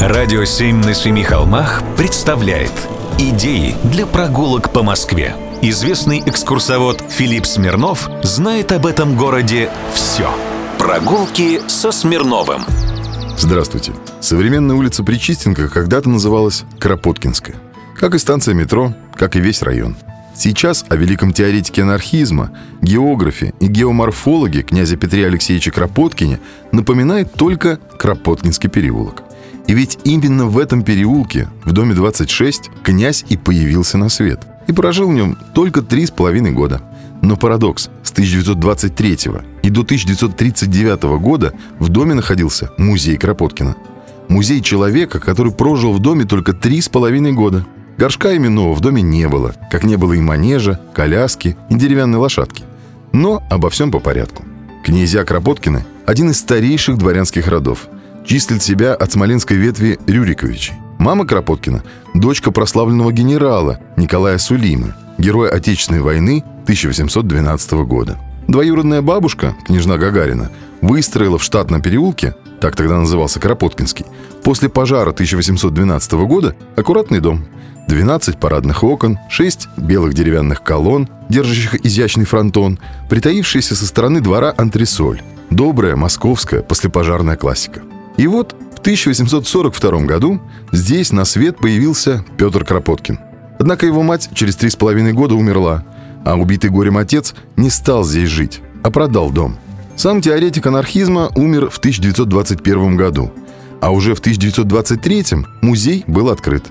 Радио «Семь на семи холмах» представляет Идеи для прогулок по Москве. Известный экскурсовод Филипп Смирнов знает об этом городе все. Прогулки со Смирновым. Здравствуйте. Современная улица Причистенко когда-то называлась Кропоткинская. Как и станция метро, как и весь район. Сейчас о великом теоретике анархизма, географе и геоморфологе князя Петре Алексеевича Кропоткине напоминает только Кропоткинский переулок. И ведь именно в этом переулке, в доме 26, князь и появился на свет. И прожил в нем только три с половиной года. Но парадокс. С 1923 и до 1939 года в доме находился музей Кропоткина. Музей человека, который прожил в доме только три с половиной года. Горшка именного в доме не было, как не было и манежа, коляски и деревянной лошадки. Но обо всем по порядку. Князья Кропоткины – один из старейших дворянских родов – числит себя от смоленской ветви Рюриковичей. Мама Кропоткина – дочка прославленного генерала Николая Сулима, героя Отечественной войны 1812 года. Двоюродная бабушка, княжна Гагарина, выстроила в штатном переулке, так тогда назывался Кропоткинский, после пожара 1812 года аккуратный дом. 12 парадных окон, 6 белых деревянных колонн, держащих изящный фронтон, притаившаяся со стороны двора антресоль. Добрая московская послепожарная классика. И вот в 1842 году здесь на свет появился Петр Кропоткин. Однако его мать через три с половиной года умерла, а убитый горем отец не стал здесь жить, а продал дом. Сам теоретик анархизма умер в 1921 году, а уже в 1923 музей был открыт.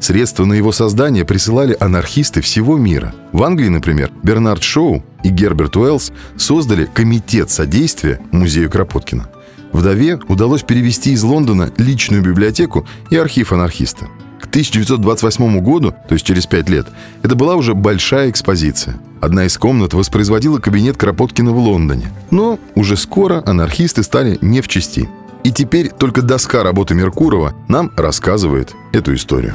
Средства на его создание присылали анархисты всего мира. В Англии, например, Бернард Шоу и Герберт Уэллс создали комитет содействия музею Кропоткина. Вдове удалось перевести из Лондона личную библиотеку и архив анархиста. К 1928 году, то есть через пять лет, это была уже большая экспозиция. Одна из комнат воспроизводила кабинет Кропоткина в Лондоне. Но уже скоро анархисты стали не в чести. И теперь только доска работы Меркурова нам рассказывает эту историю.